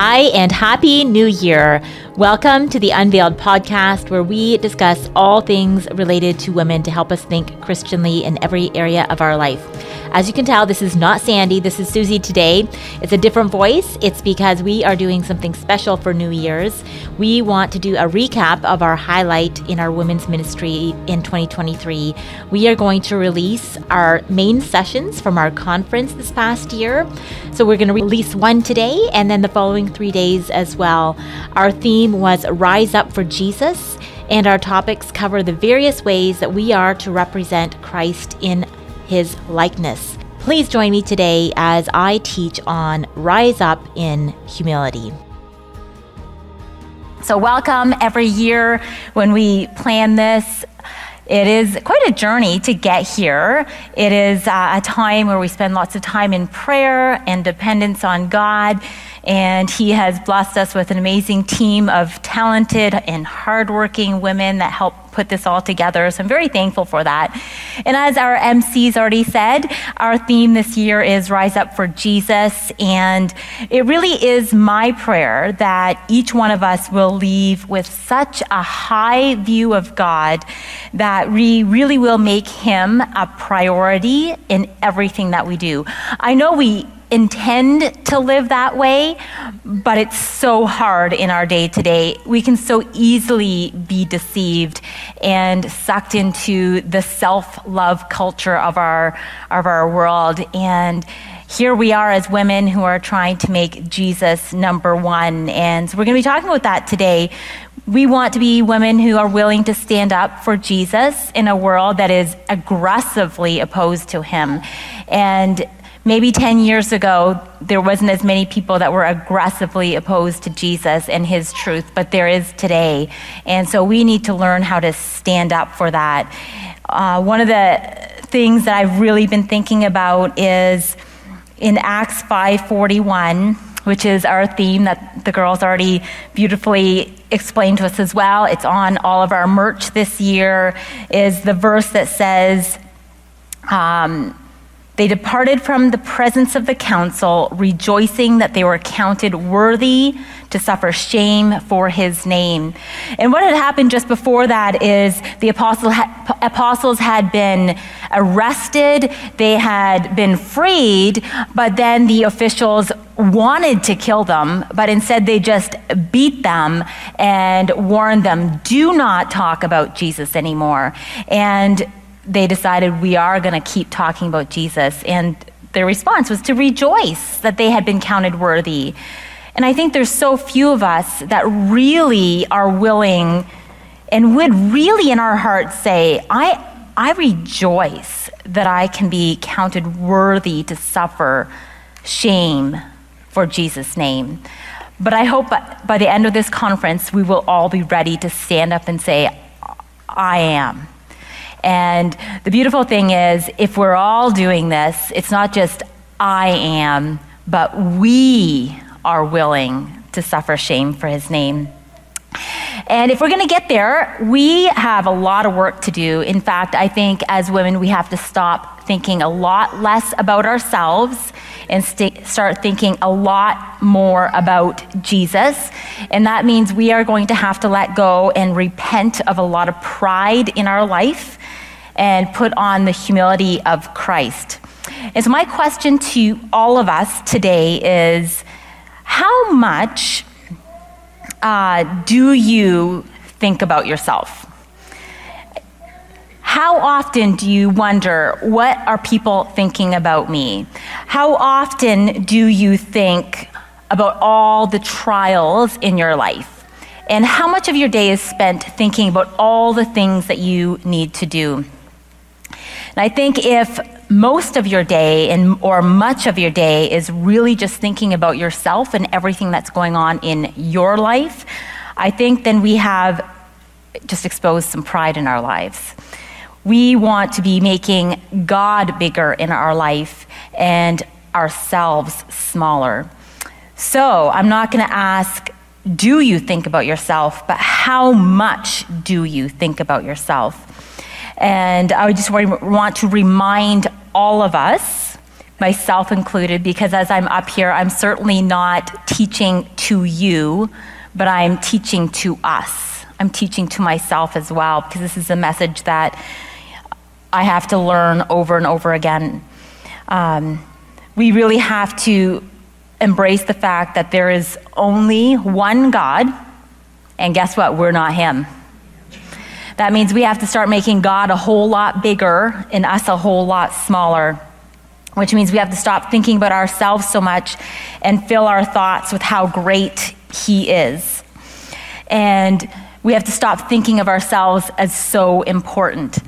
Hi, and Happy New Year. Welcome to the Unveiled podcast, where we discuss all things related to women to help us think Christianly in every area of our life. As you can tell, this is not Sandy, this is Susie today. It's a different voice. It's because we are doing something special for New Year's. We want to do a recap of our highlight in our women's ministry in 2023. We are going to release our main sessions from our conference this past year. So we're going to release one today and then the following three days as well. Our theme was Rise Up for Jesus and our topics cover the various ways that we are to represent Christ in his likeness. Please join me today as I teach on Rise Up in Humility. So, welcome every year when we plan this. It is quite a journey to get here. It is uh, a time where we spend lots of time in prayer and dependence on God. And He has blessed us with an amazing team of talented and hardworking women that help put this all together. So I'm very thankful for that. And as our MC's already said, our theme this year is Rise Up for Jesus. And it really is my prayer that each one of us will leave with such a high view of God that we really will make Him a priority in everything that we do. I know we intend to live that way, but it's so hard in our day to day. We can so easily be deceived and sucked into the self love culture of our, of our world. And here we are as women who are trying to make Jesus number one. And so we're going to be talking about that today. We want to be women who are willing to stand up for Jesus in a world that is aggressively opposed to him. And Maybe 10 years ago, there wasn't as many people that were aggressively opposed to Jesus and his truth, but there is today. And so we need to learn how to stand up for that. Uh, one of the things that I've really been thinking about is in Acts 5:41, which is our theme that the girls already beautifully explained to us as well. It's on all of our merch this year. Is the verse that says. Um, they departed from the presence of the council, rejoicing that they were counted worthy to suffer shame for his name. And what had happened just before that is the apostle ha- apostles had been arrested, they had been freed, but then the officials wanted to kill them, but instead they just beat them and warned them do not talk about Jesus anymore. And they decided we are going to keep talking about Jesus. And their response was to rejoice that they had been counted worthy. And I think there's so few of us that really are willing and would really in our hearts say, I, I rejoice that I can be counted worthy to suffer shame for Jesus' name. But I hope by the end of this conference, we will all be ready to stand up and say, I am. And the beautiful thing is, if we're all doing this, it's not just I am, but we are willing to suffer shame for his name. And if we're going to get there, we have a lot of work to do. In fact, I think as women, we have to stop thinking a lot less about ourselves and st- start thinking a lot more about Jesus. And that means we are going to have to let go and repent of a lot of pride in our life and put on the humility of Christ. And so, my question to all of us today is how much uh, do you think about yourself? How often do you wonder, what are people thinking about me? How often do you think about all the trials in your life? And how much of your day is spent thinking about all the things that you need to do? And I think if most of your day and or much of your day is really just thinking about yourself and everything that's going on in your life, I think then we have just exposed some pride in our lives. We want to be making God bigger in our life and ourselves smaller. So I'm not going to ask, do you think about yourself, but how much do you think about yourself? And I just want to remind all of us myself included, because as I'm up here, I'm certainly not teaching to you, but I'm teaching to us. I'm teaching to myself as well, because this is a message that I have to learn over and over again. Um, we really have to embrace the fact that there is only one God, and guess what? We're not Him. That means we have to start making God a whole lot bigger and us a whole lot smaller which means we have to stop thinking about ourselves so much and fill our thoughts with how great He is. And we have to stop thinking of ourselves as so important.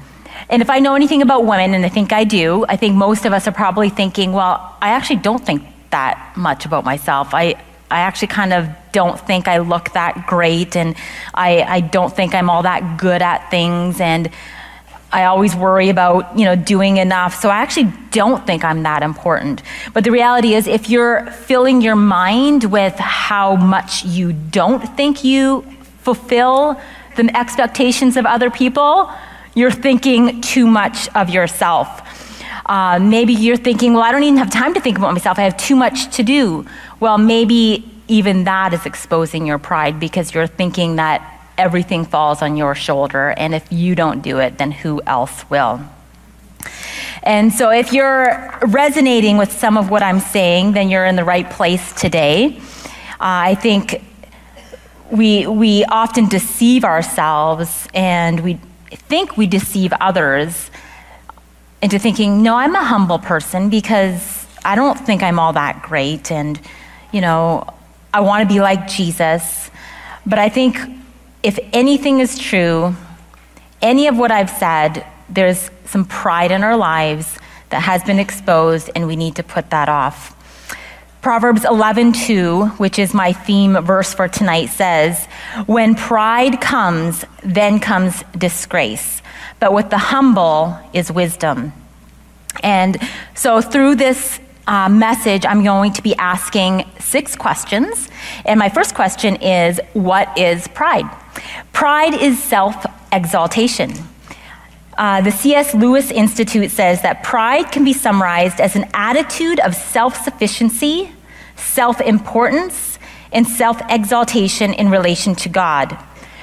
And if I know anything about women, and I think I do, I think most of us are probably thinking, well, I actually don't think that much about myself. I, I actually kind of don't think I look that great, and I, I don't think I'm all that good at things, and I always worry about, you know, doing enough. So I actually don't think I'm that important. But the reality is if you're filling your mind with how much you don't think you fulfill the expectations of other people, you're thinking too much of yourself. Uh, maybe you're thinking, well, I don't even have time to think about myself. I have too much to do. Well, maybe even that is exposing your pride because you're thinking that everything falls on your shoulder. And if you don't do it, then who else will? And so, if you're resonating with some of what I'm saying, then you're in the right place today. Uh, I think we, we often deceive ourselves and we think we deceive others into thinking, no, I'm a humble person because I don't think I'm all that great. And, you know, I want to be like Jesus. But I think if anything is true, any of what I've said, there's some pride in our lives that has been exposed, and we need to put that off. Proverbs 11:2, which is my theme verse for tonight, says, "When pride comes, then comes disgrace, but with the humble is wisdom." And so through this uh, message, I'm going to be asking six questions. And my first question is What is pride? Pride is self exaltation. Uh, the C.S. Lewis Institute says that pride can be summarized as an attitude of self sufficiency, self importance, and self exaltation in relation to God.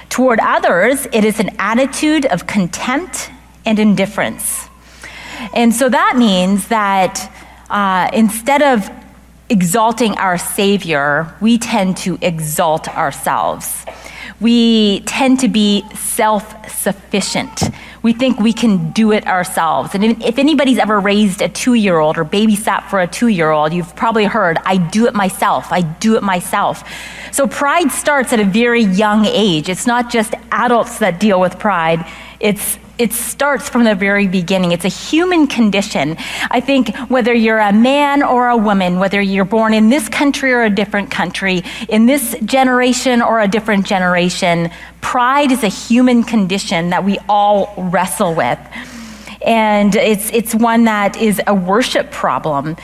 Toward others, it is an attitude of contempt and indifference. And so that means that uh, instead of exalting our Savior, we tend to exalt ourselves. We tend to be self sufficient. We think we can do it ourselves. And if anybody's ever raised a two year old or babysat for a two year old, you've probably heard, I do it myself. I do it myself. So pride starts at a very young age. It's not just adults that deal with pride, it's it starts from the very beginning. It's a human condition. I think whether you're a man or a woman, whether you're born in this country or a different country, in this generation or a different generation, pride is a human condition that we all wrestle with. And it's, it's one that is a worship problem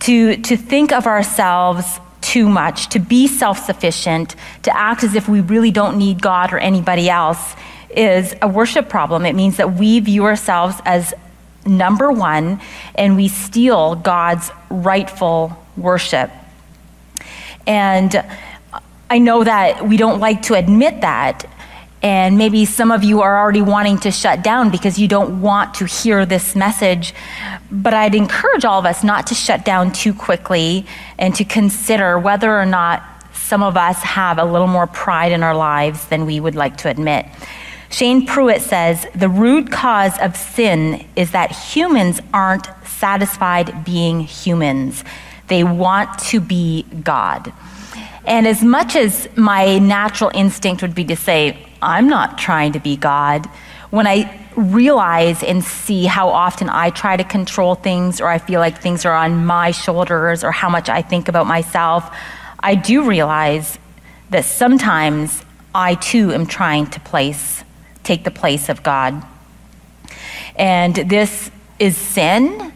to, to think of ourselves too much, to be self sufficient, to act as if we really don't need God or anybody else is a worship problem. It means that we view ourselves as number one and we steal God's rightful worship. And I know that we don't like to admit that. And maybe some of you are already wanting to shut down because you don't want to hear this message. But I'd encourage all of us not to shut down too quickly and to consider whether or not some of us have a little more pride in our lives than we would like to admit. Shane Pruitt says the root cause of sin is that humans aren't satisfied being humans, they want to be God. And as much as my natural instinct would be to say, I'm not trying to be God, when I realize and see how often I try to control things or I feel like things are on my shoulders or how much I think about myself, I do realize that sometimes I too am trying to place take the place of God. And this is sin.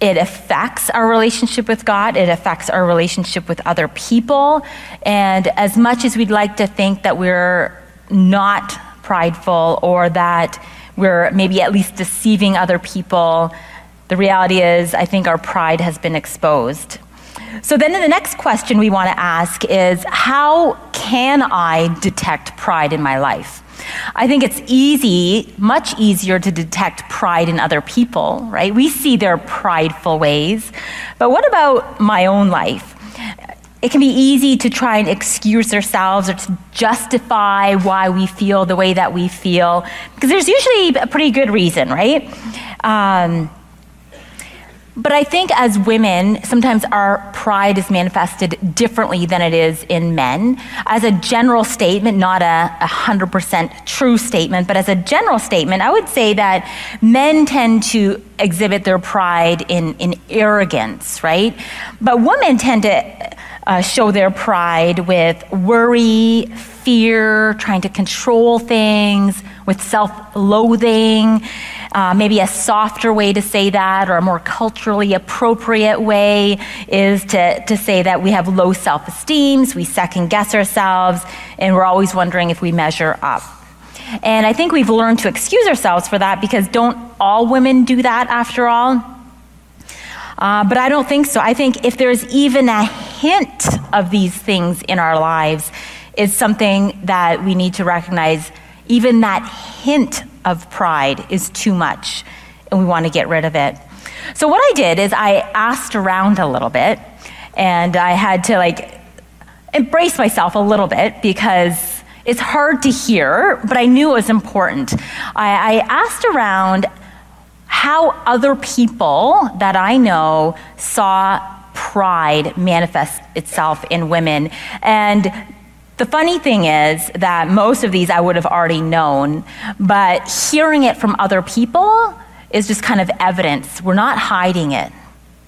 It affects our relationship with God. It affects our relationship with other people. And as much as we'd like to think that we're not prideful or that we're maybe at least deceiving other people, The reality is, I think our pride has been exposed. So then the next question we want to ask is how can I detect pride in my life? I think it's easy, much easier to detect pride in other people, right? We see their prideful ways. But what about my own life? It can be easy to try and excuse ourselves or to justify why we feel the way that we feel, because there's usually a pretty good reason, right? Um, but I think as women, sometimes our pride is manifested differently than it is in men. As a general statement, not a, 100% true statement, but as a general statement, I would say that men tend to exhibit their pride in, in arrogance, right? But women tend to uh, show their pride with worry, fear, trying to control things, with self loathing. Uh, maybe a softer way to say that, or a more culturally appropriate way, is to, to say that we have low self esteem, we second guess ourselves, and we're always wondering if we measure up. And I think we've learned to excuse ourselves for that because don't all women do that after all? Uh, but I don't think so. I think if there's even a hint of these things in our lives, is something that we need to recognize. Even that hint of pride is too much, and we want to get rid of it. So, what I did is I asked around a little bit, and I had to like embrace myself a little bit because it's hard to hear, but I knew it was important. I, I asked around how other people that I know saw pride manifest itself in women. And the funny thing is that most of these I would have already known, but hearing it from other people is just kind of evidence. We're not hiding it.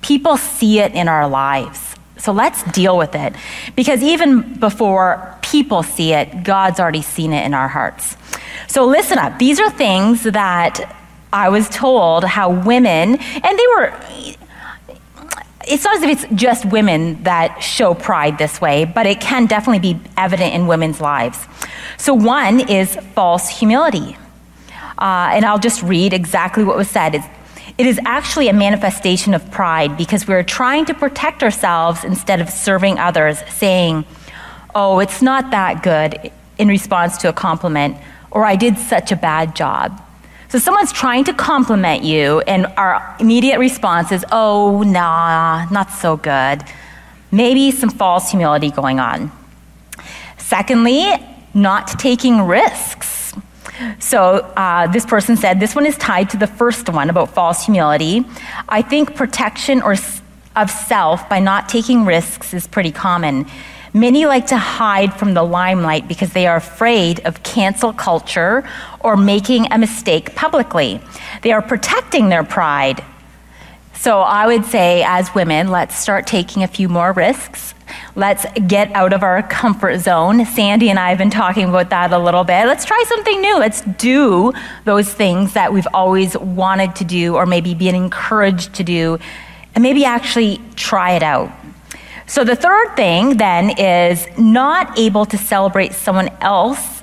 People see it in our lives. So let's deal with it. Because even before people see it, God's already seen it in our hearts. So listen up. These are things that I was told how women, and they were, it's not as if it's just women that show pride this way, but it can definitely be evident in women's lives. So, one is false humility. Uh, and I'll just read exactly what was said. It's, it is actually a manifestation of pride because we're trying to protect ourselves instead of serving others, saying, Oh, it's not that good, in response to a compliment, or I did such a bad job. So someone's trying to compliment you, and our immediate response is, oh, nah, not so good. Maybe some false humility going on. Secondly, not taking risks. So uh, this person said, this one is tied to the first one about false humility. I think protection or of self by not taking risks is pretty common. Many like to hide from the limelight because they are afraid of cancel culture or making a mistake publicly. They are protecting their pride. So I would say, as women, let's start taking a few more risks. Let's get out of our comfort zone. Sandy and I have been talking about that a little bit. Let's try something new. Let's do those things that we've always wanted to do or maybe been encouraged to do, and maybe actually try it out. So the third thing then is not able to celebrate someone else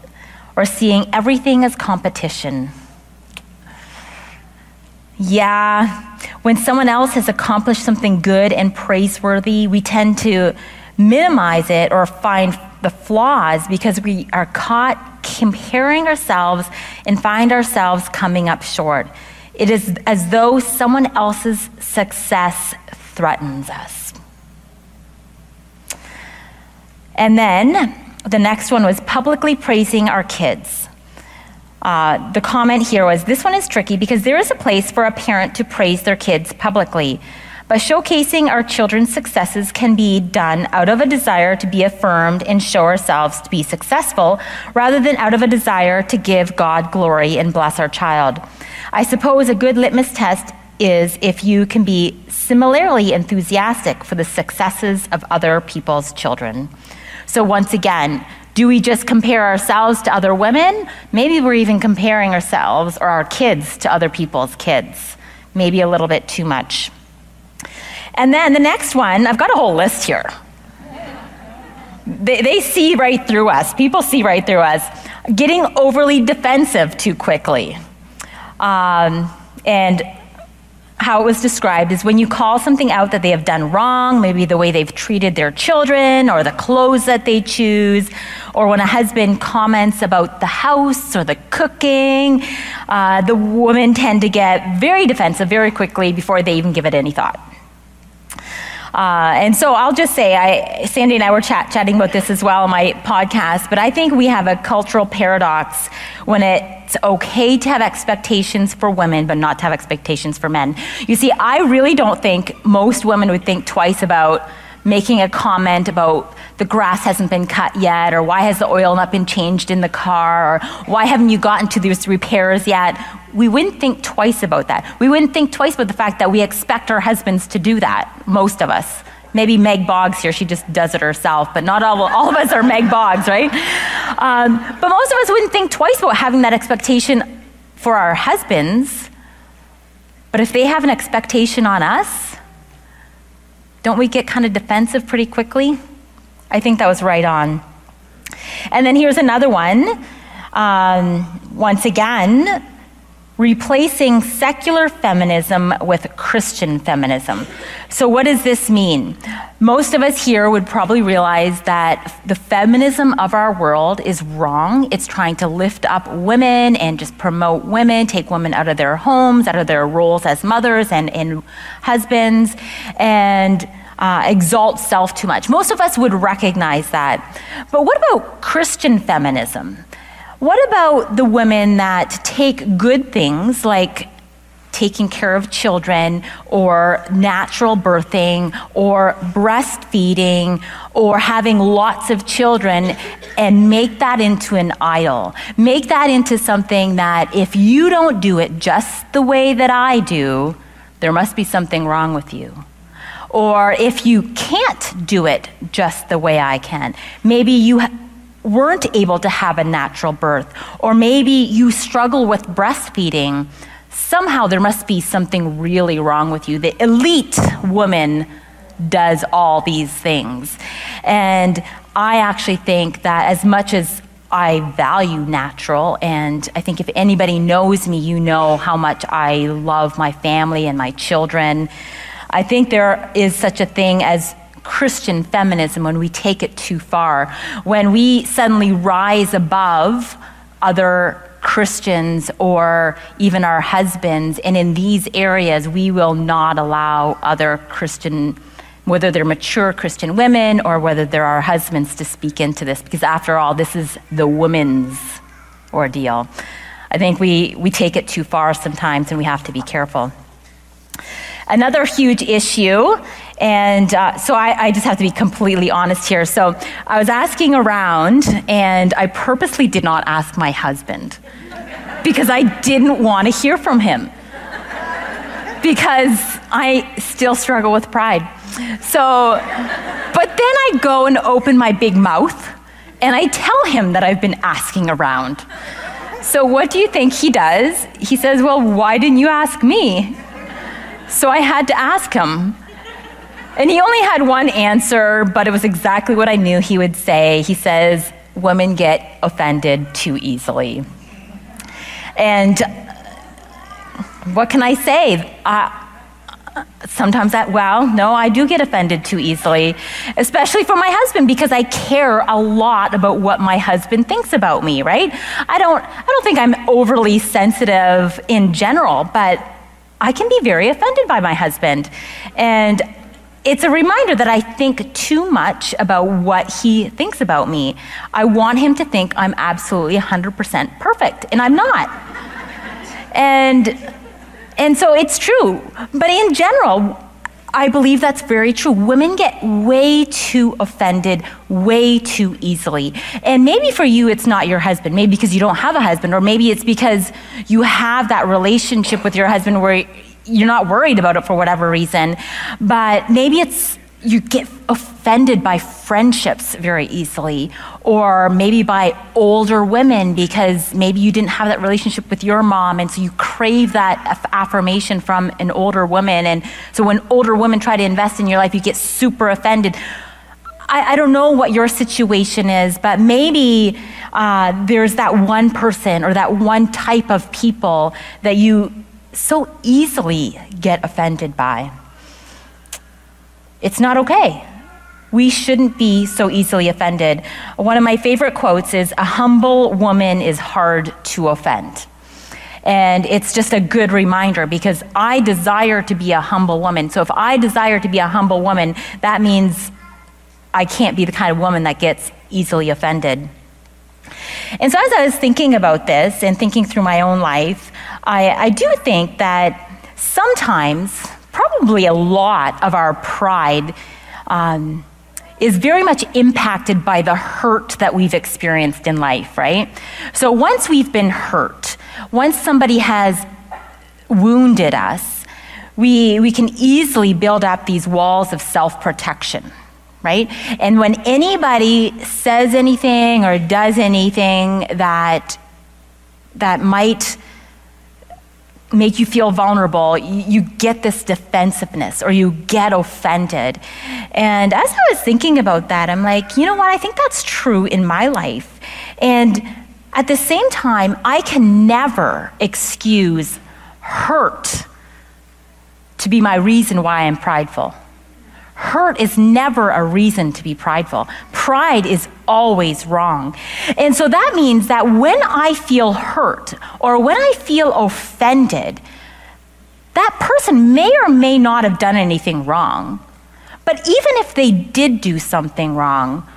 or seeing everything as competition. Yeah, when someone else has accomplished something good and praiseworthy, we tend to minimize it or find the flaws because we are caught comparing ourselves and find ourselves coming up short. It is as though someone else's success threatens us. And then the next one was publicly praising our kids. Uh, the comment here was this one is tricky because there is a place for a parent to praise their kids publicly. But showcasing our children's successes can be done out of a desire to be affirmed and show ourselves to be successful rather than out of a desire to give God glory and bless our child. I suppose a good litmus test is if you can be similarly enthusiastic for the successes of other people's children. So, once again, do we just compare ourselves to other women? Maybe we're even comparing ourselves or our kids to other people's kids. Maybe a little bit too much. And then the next one, I've got a whole list here. They, they see right through us. People see right through us. Getting overly defensive too quickly. Um, and how it was described is when you call something out that they have done wrong, maybe the way they've treated their children or the clothes that they choose, or when a husband comments about the house or the cooking, uh, the women tend to get very defensive very quickly before they even give it any thought. Uh, and so I'll just say, I, Sandy and I were chat, chatting about this as well on my podcast, but I think we have a cultural paradox when it's okay to have expectations for women, but not to have expectations for men. You see, I really don't think most women would think twice about making a comment about the grass hasn't been cut yet, or why has the oil not been changed in the car, or why haven't you gotten to these repairs yet? We wouldn't think twice about that. We wouldn't think twice about the fact that we expect our husbands to do that, most of us. Maybe Meg Boggs here, she just does it herself, but not all, all of us are Meg Boggs, right? Um, but most of us wouldn't think twice about having that expectation for our husbands. But if they have an expectation on us, don't we get kind of defensive pretty quickly? I think that was right on. And then here's another one. Um, once again, replacing secular feminism with Christian feminism. So, what does this mean? Most of us here would probably realize that the feminism of our world is wrong. It's trying to lift up women and just promote women, take women out of their homes, out of their roles as mothers and, and husbands, and uh, exalt self too much. Most of us would recognize that. But what about Christian feminism? What about the women that take good things like taking care of children or natural birthing or breastfeeding or having lots of children and make that into an idol. Make that into something that if you don't do it just the way that I do, there must be something wrong with you. Or if you can't do it just the way I can, maybe you weren't able to have a natural birth, or maybe you struggle with breastfeeding, somehow there must be something really wrong with you. The elite woman does all these things. And I actually think that as much as I value natural, and I think if anybody knows me, you know how much I love my family and my children. I think there is such a thing as Christian feminism when we take it too far, when we suddenly rise above other Christians or even our husbands, and in these areas we will not allow other Christian, whether they're mature Christian women or whether they're our husbands, to speak into this, because after all, this is the woman's ordeal. I think we, we take it too far sometimes and we have to be careful. Another huge issue and uh, so I, I, just have to be completely honest here. So I was asking around, and I purposely did not ask my husband because I didn't want to hear from him. Because I still struggle with pride. So, but then I go and open my big mouth and I tell him that I've been asking around. So, what do you think he does? He says, Well, why didn't you ask me? So I had to ask him. And he only had one answer, but it was exactly what I knew he would say. He says, Women get offended too easily. And what can I say? Uh, sometimes that well no i do get offended too easily especially for my husband because i care a lot about what my husband thinks about me right i don't i don't think i'm overly sensitive in general but i can be very offended by my husband and it's a reminder that I think too much about what he thinks about me. I want him to think I'm absolutely 100% perfect, and I'm not. and, and so it's true. But in general, I believe that's very true. Women get way too offended way too easily. And maybe for you, it's not your husband, maybe because you don't have a husband, or maybe it's because you have that relationship with your husband where you're not worried about it for whatever reason, but maybe it's you get offended by friendships very easily, or maybe by older women because maybe you didn't have that relationship with your mom, and so you crave that affirmation from an older woman. And so when older women try to invest in your life, you get super offended. I, I don't know what your situation is, but maybe uh, there's that one person or that one type of people that you so easily get offended by. It's not okay. We shouldn't be so easily offended. One of my favorite quotes is A humble woman is hard to offend. And it's just a good reminder because I desire to be a humble woman. So if I desire to be a humble woman, that means I can't be the kind of woman that gets easily offended. And so, as I was thinking about this and thinking through my own life, I, I do think that sometimes, probably a lot of our pride um, is very much impacted by the hurt that we've experienced in life, right? So, once we've been hurt, once somebody has wounded us, we, we can easily build up these walls of self protection right? And when anybody says anything or does anything that that might make you feel vulnerable, you, you, get this defensiveness or you get offended. And as I was thinking about that, I'm like, you know what? I think that's true in my life. And at the same time, I can never excuse hurt to be my reason why I'm prideful. Hurt is never a reason to be prideful. Pride is always wrong. And so that means that when I feel hurt or when I feel offended, that person may or may not have done anything wrong. But even if they did do something wrong,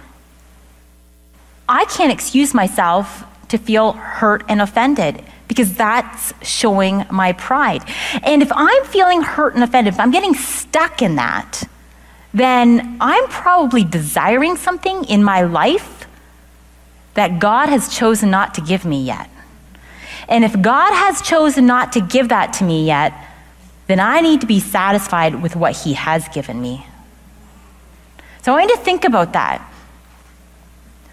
I can't excuse myself to feel hurt and offended because that's showing my pride. And if I'm feeling hurt and offended, if I'm getting stuck in that, then I'm probably desiring something in my life that God has chosen not to give me yet. And if God has chosen not to give that to me yet, then I need to be satisfied with what He has given me. So I want you to think about that.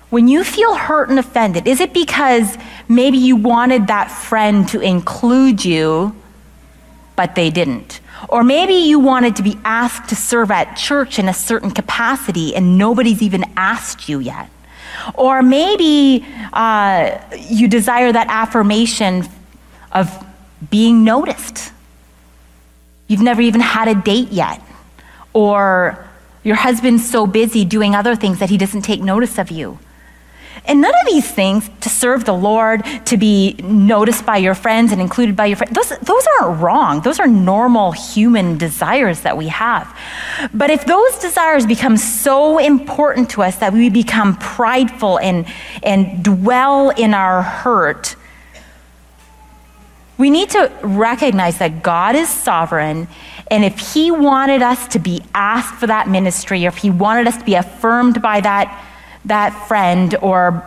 When you feel hurt and offended, is it because maybe you wanted that friend to include you, but they didn't? Or maybe you wanted to be asked to serve at church in a certain capacity and nobody's even asked you yet. Or maybe uh, you desire that affirmation of being noticed. You've never even had a date yet. Or your husband's so busy doing other things that he doesn't take notice of you. And none of these things, to serve the Lord, to be noticed by your friends and included by your friends, those, those aren't wrong. Those are normal human desires that we have. But if those desires become so important to us that we become prideful and, and dwell in our hurt, we need to recognize that God is sovereign, and if He wanted us to be asked for that ministry, or if He wanted us to be affirmed by that, that friend or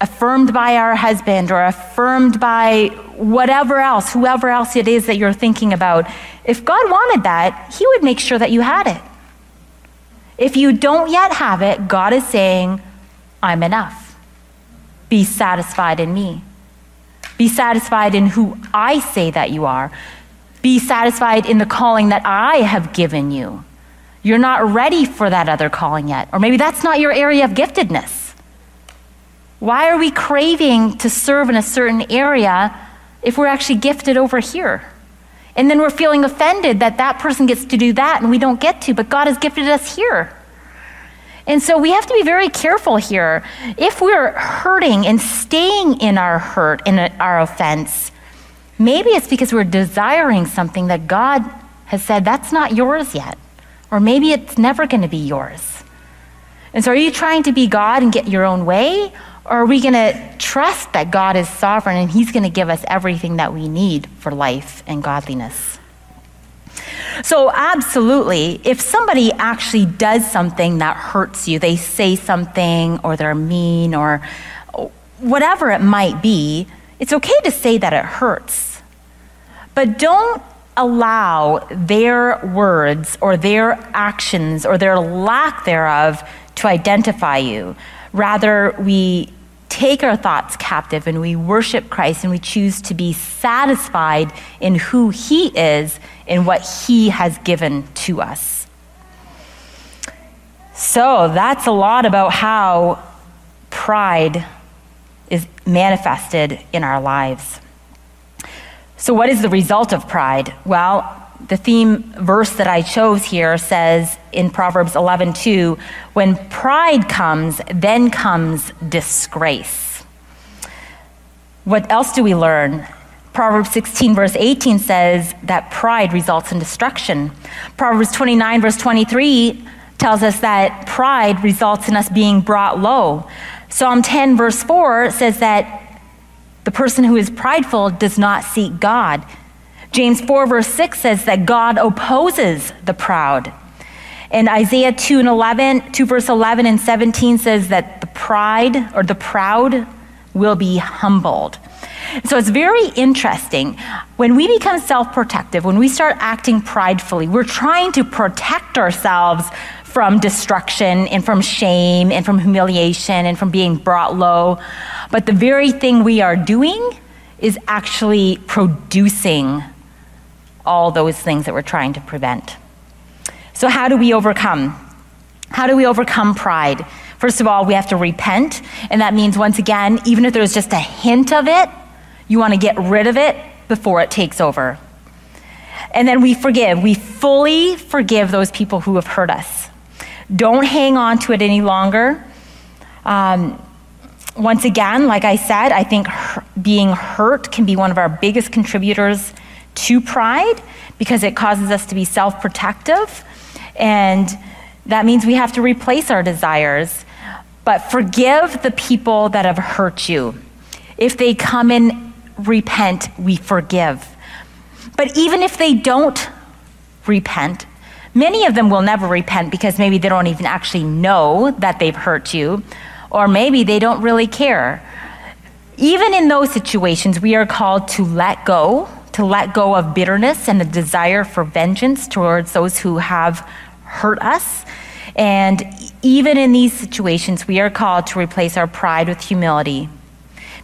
affirmed by our husband or affirmed by whatever else, whoever else it is that you're thinking about, if God wanted that, He would make sure that you had it. If you don't yet have it, God is saying, I'm enough. Be satisfied in me. Be satisfied in who I say that you are. Be satisfied in the calling that I have given you. You're not ready for that other calling yet. Or maybe that's not your area of giftedness. Why are we craving to serve in a certain area if we're actually gifted over here? And then we're feeling offended that that person gets to do that and we don't get to, but God has gifted us here. And so we have to be very careful here. If we're hurting and staying in our hurt, in our offense, maybe it's because we're desiring something that God has said, that's not yours yet. Or maybe it's never going to be yours. And so, are you trying to be God and get your own way? Or are we going to trust that God is sovereign and He's going to give us everything that we need for life and godliness? So, absolutely, if somebody actually does something that hurts you, they say something or they're mean or whatever it might be, it's okay to say that it hurts. But don't allow their words or their actions or their lack thereof to identify you. Rather, we take our thoughts captive and we worship Christ and we choose to be satisfied in who He is and what He has given to us. So that's a lot about how pride is manifested in our lives. So, what is the result of pride? Well, the theme verse that I chose here says in Proverbs 11:2, when pride comes, then comes disgrace. What else do we learn? Proverbs 16, verse 18 says that pride results in destruction. Proverbs 29, verse 23 tells us that pride results in us being brought low. Psalm 10, verse 4 says that the person who is prideful does not seek God. James 4, verse 6 says that God opposes the proud. And Isaiah 2 and 11, 2 verse 11 and 17 says that the pride or the proud will be humbled. So it's very interesting. When we become self protective, when we start acting pridefully, we're trying to protect ourselves from destruction and from shame and from humiliation and from being brought low. But the very thing we are doing is actually producing all those things that we're trying to prevent. So, how do we overcome? How do we overcome pride? First of all, we have to repent. And that means, once again, even if there's just a hint of it, you want to get rid of it before it takes over. And then we forgive. We fully forgive those people who have hurt us. Don't hang on to it any longer. Um, once again, like I said, I think being hurt can be one of our biggest contributors to pride because it causes us to be self protective. And that means we have to replace our desires. But forgive the people that have hurt you. If they come and repent, we forgive. But even if they don't repent, many of them will never repent because maybe they don't even actually know that they've hurt you, or maybe they don't really care. Even in those situations, we are called to let go to let go of bitterness and the desire for vengeance towards those who have hurt us. And even in these situations, we are called to replace our pride with humility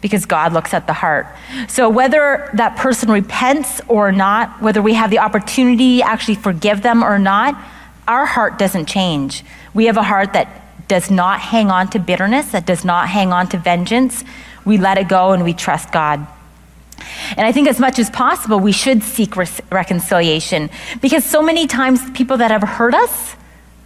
because God looks at the heart. So, whether that person repents or not, whether we have the opportunity to actually forgive them or not, our heart doesn't change. We have a heart that does not hang on to bitterness, that does not hang on to vengeance. We let it go and we trust God. And I think, as much as possible, we should seek re- reconciliation because so many times people that have hurt us,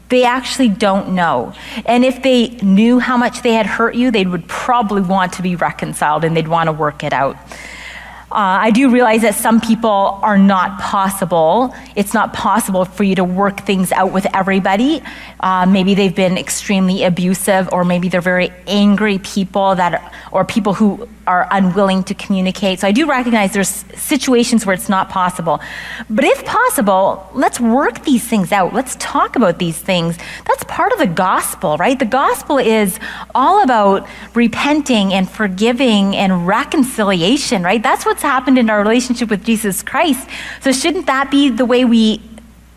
they actually don't know. And if they knew how much they had hurt you, they would probably want to be reconciled and they'd want to work it out. Uh, I do realize that some people are not possible. It's not possible for you to work things out with everybody. Uh, maybe they've been extremely abusive, or maybe they're very angry people that, or people who are unwilling to communicate. So I do recognize there's situations where it's not possible. But if possible, let's work these things out. Let's talk about these things. That's part of the gospel, right? The gospel is all about repenting and forgiving and reconciliation, right? That's happened in our relationship with Jesus Christ. So shouldn't that be the way we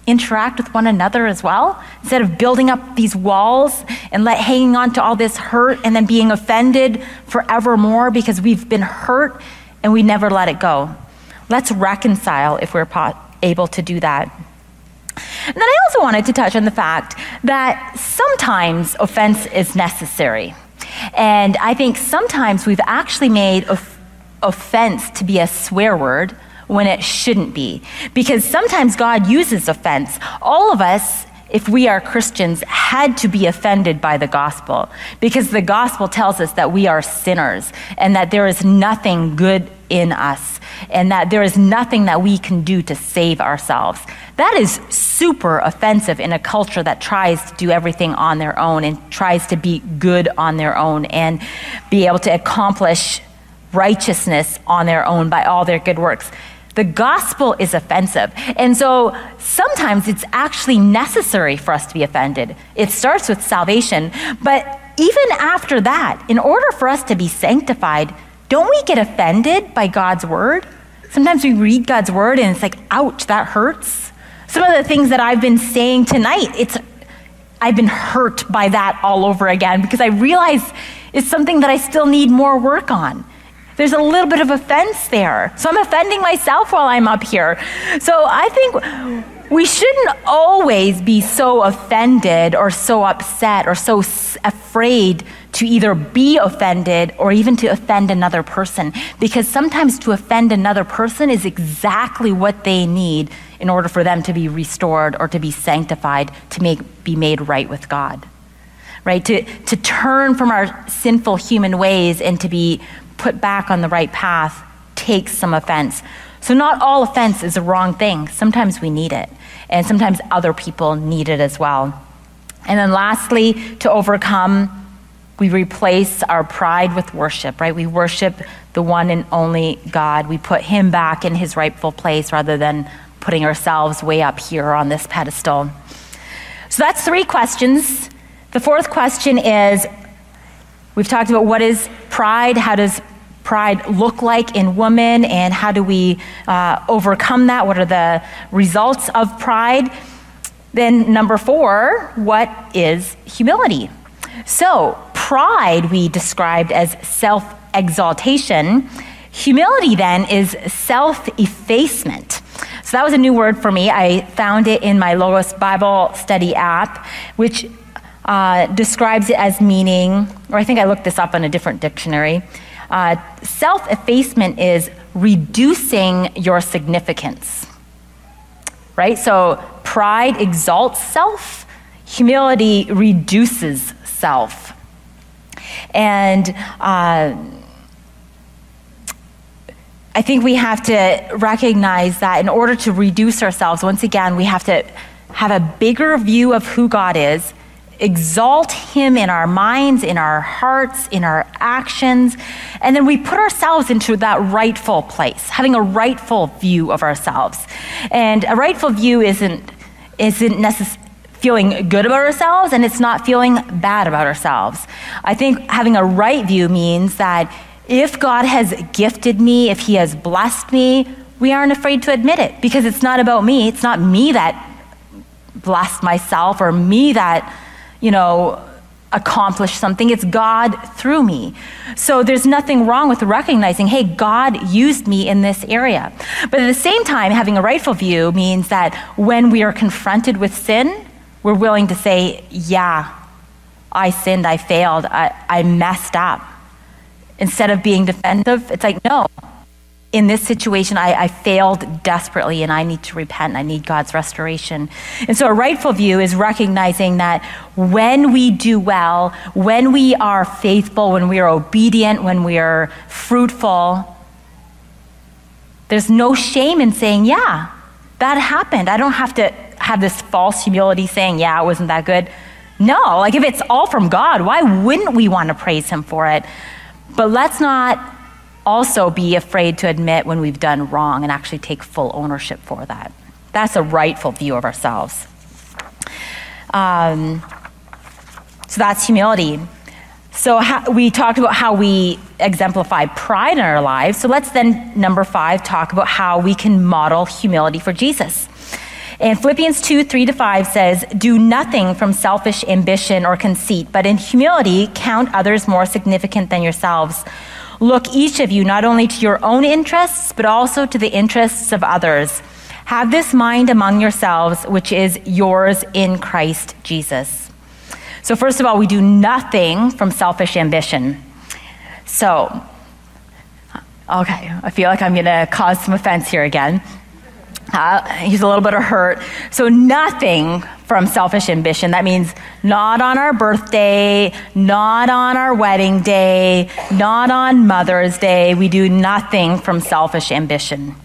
interact with one another as well? Instead of building up these walls and let hanging on to all this hurt and then being offended forevermore because we've been hurt and we never let it go. Let's reconcile if we're po- able to do that. And then i also wanted to touch on the fact that sometimes offense is necessary. And i think sometimes we've actually made of- offense to be a swear word when it shouldn't be. Because sometimes God uses offense. All of us, if we are Christians, had to be offended by the gospel because the gospel tells us that we are sinners and that there is nothing good in us and that there is nothing that we can do to save ourselves. That is super offensive in a culture that tries to do everything on their own and tries to be good on their own and be able to accomplish righteousness on their own by all their good works. The gospel is offensive. And so sometimes it's actually necessary for us to be offended. It starts with salvation. But even after that, in order for us to be sanctified, don't we get offended by God's word? Sometimes we read God's word and it's like, ouch, that hurts. Some of the things that I've been saying tonight, it's I've been hurt by that all over again because I realize it's something that I still need more work on. There's a little bit of offense there. So I'm offending myself while I'm up here. So I think we shouldn't always be so offended or so upset or so afraid to either be offended or even to offend another person. Because sometimes to offend another person is exactly what they need in order for them to be restored or to be sanctified, to make, be made right with God. Right? To, to turn from our sinful human ways and to be put back on the right path takes some offense. So, not all offense is a wrong thing. Sometimes we need it, and sometimes other people need it as well. And then, lastly, to overcome, we replace our pride with worship, right? We worship the one and only God. We put him back in his rightful place rather than putting ourselves way up here on this pedestal. So, that's three questions. The fourth question is we've talked about what is pride, how does pride look like in women and how do we uh, overcome that? What are the results of pride? Then, number four, what is humility? So, pride we described as self exaltation. Humility then is self effacement. So, that was a new word for me. I found it in my Logos Bible study app, which uh, describes it as meaning, or I think I looked this up in a different dictionary. Uh, Self effacement is reducing your significance, right? So pride exalts self, humility reduces self. And uh, I think we have to recognize that in order to reduce ourselves, once again, we have to have a bigger view of who God is exalt Him in our minds, in our hearts, in our actions. And then we put ourselves into that rightful place, having a rightful view of ourselves. And a rightful view isn't, isn't necessarily feeling good about ourselves and it's not feeling bad about ourselves. I think having a right view means that if God has gifted me, if He has blessed me, we aren't afraid to admit it because it's not about me. It's not me that blessed myself or me that you know, accomplish something. It's God through me. So there's nothing wrong with recognizing, hey, God used me in this area. But at the same time, having a rightful view means that when we are confronted with sin, we're willing to say, yeah, I sinned, I failed, I, I messed up. Instead of being defensive, it's like, no, in this situation, I, I, failed desperately and I need to repent. I need God's restoration. And so, a rightful view is recognizing that when we do well, when we are faithful, when we are obedient, when we are fruitful, there's no shame in saying, Yeah, that happened. I don't have to have this false humility saying, Yeah, it wasn't that good. No, like if it's all from God, why wouldn't we want to praise Him for it? But let's not also be afraid to admit when we've done wrong and actually take full ownership for that. That's a rightful view of ourselves. Um, so that's humility. So how, we talked about how we exemplify pride in our lives. So let's then, number five, talk about how we can model humility for Jesus. And Philippians 2 3 to 5 says, Do nothing from selfish ambition or conceit, but in humility count others more significant than yourselves. Look, each of you, not only to your own interests, but also to the interests of others. Have this mind among yourselves, which is yours in Christ Jesus. So, first of all, we do nothing from selfish ambition. So, okay, I feel like I'm going to cause some offense here again. Uh, he's a little bit of hurt. So, nothing from selfish ambition. That means not on our birthday, not on our wedding day, not on Mother's Day. We do nothing from selfish ambition.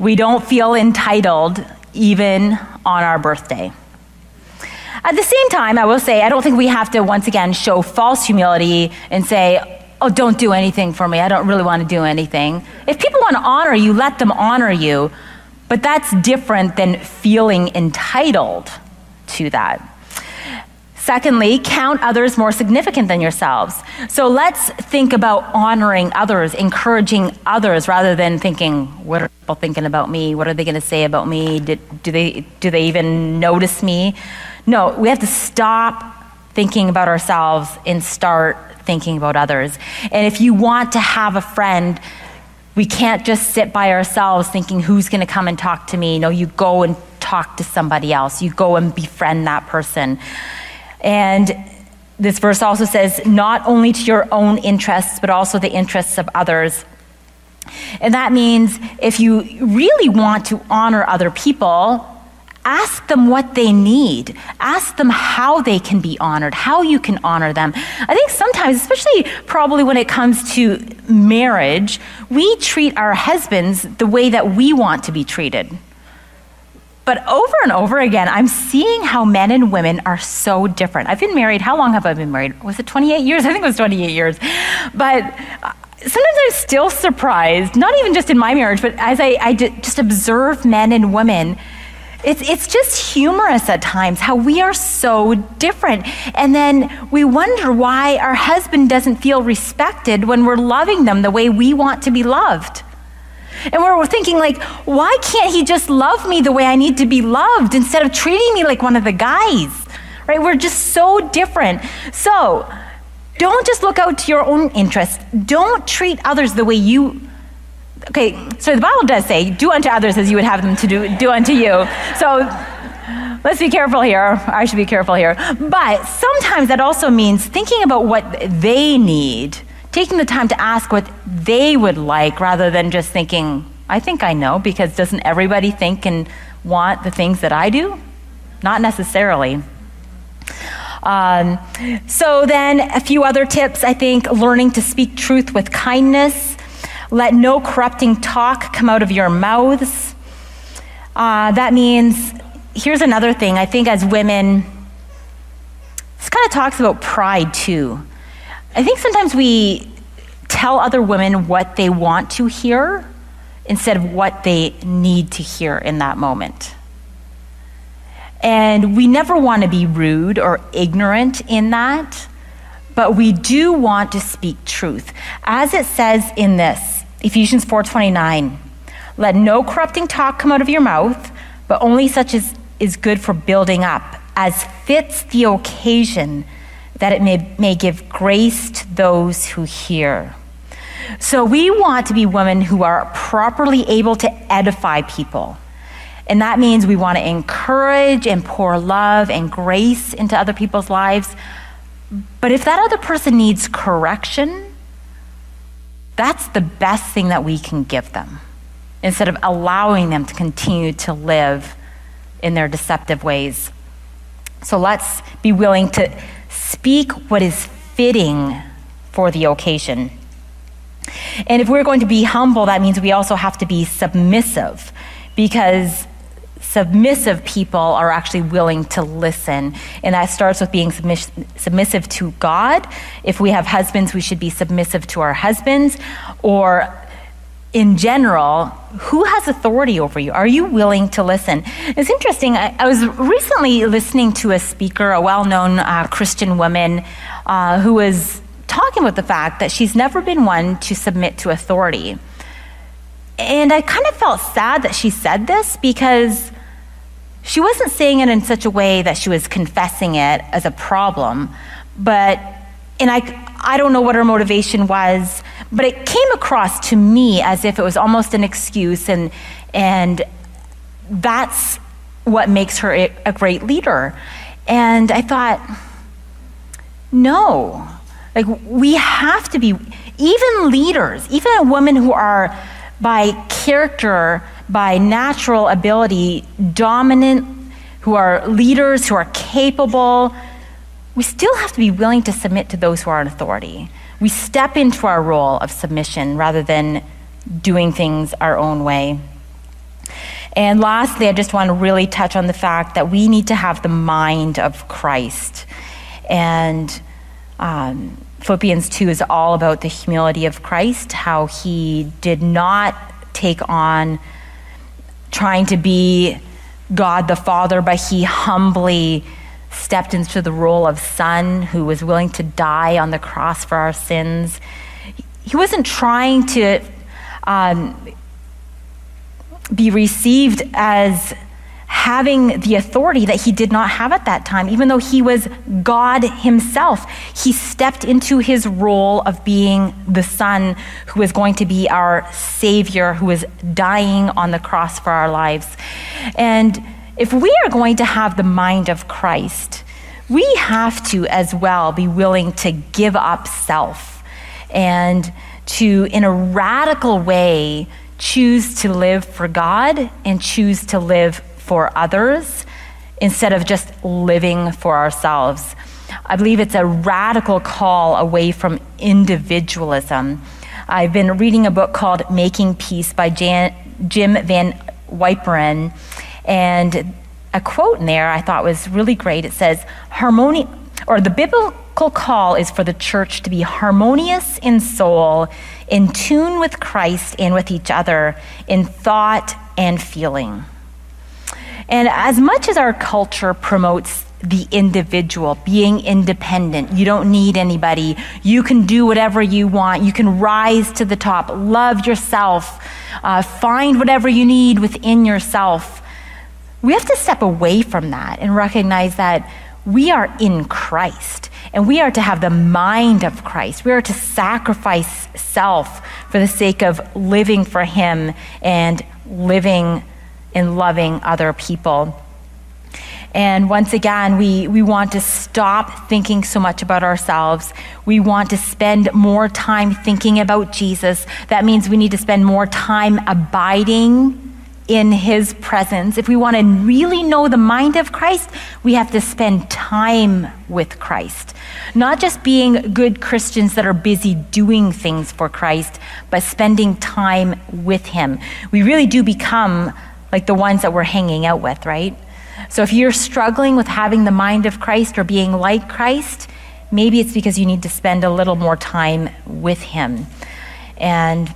We don't feel entitled even on our birthday. At the same time, I will say, I don't think we have to once again show false humility and say, oh, don't do anything for me. I don't really want to do anything. If people want to honor you, let them honor you. But that's different than feeling entitled to that. Secondly, count others more significant than yourselves. So let's think about honoring others, encouraging others, rather than thinking, what are people thinking about me? What are they going to say about me? Did, do, they, do they even notice me? No, we have to stop thinking about ourselves and start thinking about others. And if you want to have a friend, we can't just sit by ourselves thinking, who's going to come and talk to me? No, you go and talk to somebody else. You go and befriend that person. And this verse also says, not only to your own interests, but also the interests of others. And that means if you really want to honor other people, ask them what they need. Ask them how they can be honored, how you can honor them. I think sometimes, especially probably when it comes to marriage, we treat our husbands the way that we want to be treated. But over and over again, I'm seeing how men and women are so different. I've been married, how long have I been married? Was it 28 years? I think it was 28 years. But uh, sometimes I'm still surprised, not even just in my marriage, but as I, I just observe men and women. It's, it's just humorous at times how we are so different. And then we wonder why our husband doesn't feel respected when we're loving them the way we want to be loved. And we're thinking, like, why can't he just love me the way I need to be loved instead of treating me like one of the guys? Right? We're just so different. So, don't just look out to your own interests. Don't treat others the way you. Okay, so the Bible does say, do unto others as you would have them to do, do unto you. So let's be careful here. I should be careful here. But sometimes that also means thinking about what they need, taking the time to ask what they would like rather than just thinking, I think I know, because doesn't everybody think and want the things that I do? Not necessarily. Um, so, then a few other tips I think learning to speak truth with kindness, let no corrupting talk come out of your mouths. Uh, that means, here's another thing I think as women, this kind of talks about pride too. I think sometimes we tell other women what they want to hear instead of what they need to hear in that moment. And we never want to be rude or ignorant in that, but we do want to speak truth. As it says in this, Ephesians 4:29, let no corrupting talk come out of your mouth, but only such as is good for building up, as fits the occasion, that it may, may give grace to those who hear. So we want to be women who are properly able to edify people and that means we want to encourage and pour love and grace into other people's lives. But if that other person needs correction, that's the best thing that we can give them instead of allowing them to continue to live in their deceptive ways. So let's be willing to speak what is fitting for the occasion. And if we're going to be humble, that means we also have to be submissive because submissive people are actually willing to listen. And that starts with being submiss- submissive to God. If we have husbands, we should be submissive to our husbands. Or in general, who has authority over you? Are you willing to listen? It's interesting. I, I was recently listening to a speaker, a well known uh, Christian woman, uh, who was talking about the fact that she's never been one to submit to authority. And I kind of felt sad that she said this because she wasn't saying it in such a way that she was confessing it as a problem, but, and I, I don't know what her motivation was, but it came across to me as if it was almost an excuse, and, and that's what makes her a great leader. And I thought, no, like we have to be, even leaders, even women who are by character by natural ability dominant, who are leaders, who are capable, we still have to be willing to submit to those who are in authority. We step into our role of submission rather than doing things our own way. And lastly, I just want to really touch on the fact that we need to have the mind of Christ. And um, Philippians 2 is all about the humility of Christ, how he did not take on trying to be God the Father, but he humbly stepped into the role of son who was willing to die on the cross for our sins. He wasn't trying to um, be received as having the authority that he did not have at that time, even though he was God himself. He stepped into his role of being the Son who is going to be our Savior, who is dying on the cross for our lives. And if we are going to have the mind of Christ, we have to as well be willing to give up self and to, in a radical way, choose to live for God and choose to live for others instead of just living for ourselves. I believe it's a radical call away from individualism. I've been reading a book called Making Peace by Jan, Jim Van Yperen, and a quote in there I thought was really great. It says, Harmony, or the biblical call is for the church to be harmonious in soul, in tune with Christ and with each other, in thought and feeling. And as much as our culture promotes the individual, being independent. You don't need anybody. You can do whatever you want. You can rise to the top. Love yourself. Uh, find whatever you need within yourself. We have to step away from that and recognize that we are in Christ and we are to have the mind of Christ. We are to sacrifice self for the sake of living for Him and living and loving other people. And once again, we, we want to stop thinking so much about ourselves. We want to spend more time thinking about Jesus. That means we need to spend more time abiding in his presence. If we want to really know the mind of Christ, we have to spend time with Christ. Not just being good Christians that are busy doing things for Christ, but spending time with him. We really do become like the ones that we're hanging out with, right? So if you're struggling with having the mind of Christ or being like Christ, maybe it's because you need to spend a little more time with him. And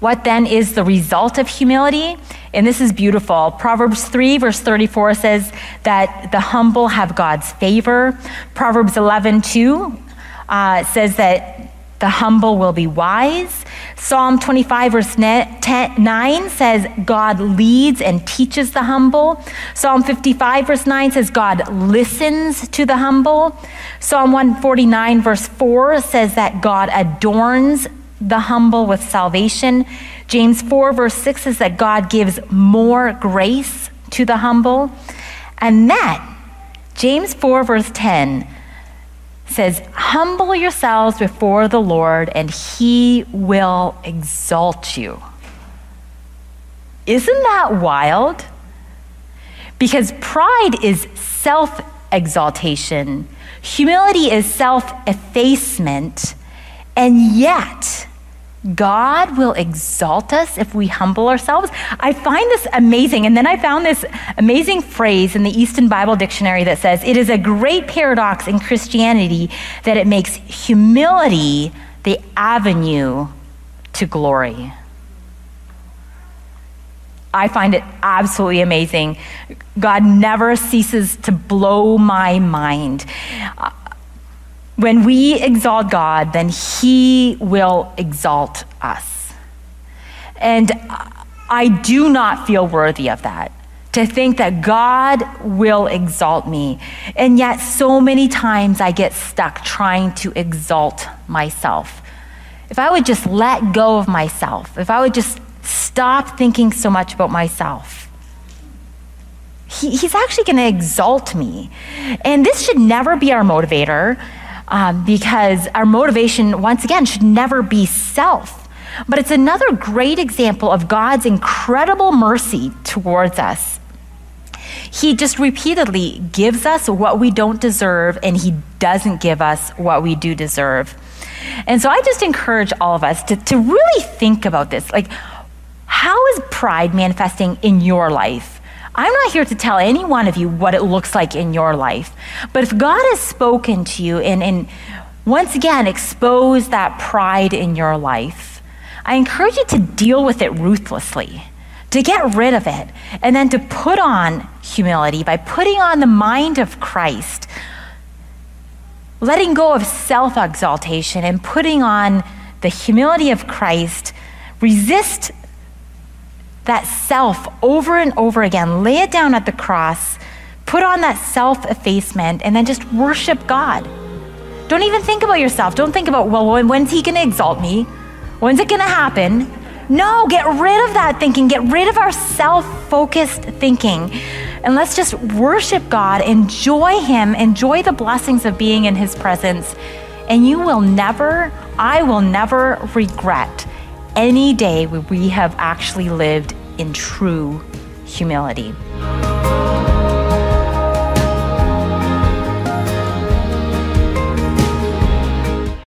what then is the result of humility? And this is beautiful. Proverbs 3, verse 34 says that the humble have God's favor. Proverbs 11, 2 uh, says that the humble will be wise. Psalm 25, verse 9 says, God leads and teaches the humble. Psalm 55, verse 9 says, God listens to the humble. Psalm 149, verse 4 says that God adorns the humble with salvation. James 4, verse 6 says that God gives more grace to the humble. And that, James 4, verse 10 says, Humble yourselves before the Lord, and he will exalt you. Isn't that wild? Because pride is self exaltation, humility is self effacement, and yet, God will exalt us if we humble ourselves. I find this amazing. And then I found this amazing phrase in the Easton Bible Dictionary that says, It is a great paradox in Christianity that it makes humility the avenue to glory. I find it absolutely amazing. God never ceases to blow my mind. When we exalt God, then He will exalt us. And I do not feel worthy of that. To think that God will exalt me. And yet, so many times I get stuck trying to exalt myself. If I would just let go of myself, if I would just stop thinking so much about myself, he, he's actually going to exalt me. And this should never be our motivator um, because our motivation, once again, should never be self. But it's another great example of God's incredible mercy towards us. He just repeatedly gives us what we don't deserve, and He doesn't give us what we do deserve. And so I just encourage all of us to, to really think about this. Like, how is pride manifesting in your life? I'm not here to tell any one of you what it looks like in your life. But if God has spoken to you and, and once again exposed that pride in your life, I encourage you to deal with it ruthlessly, to get rid of it, and then to put on humility by putting on the mind of Christ, letting go of self exaltation and putting on the humility of Christ. Resist that self over and over again. Lay it down at the cross, put on that self effacement, and then just worship God. Don't even think about yourself. Don't think about, well, when's He going to exalt me? When's it going to happen? No, get rid of that thinking. Get rid of our self focused thinking. And let's just worship God, enjoy Him, enjoy the blessings of being in His presence. And you will never, I will never regret any day we have actually lived in true humility.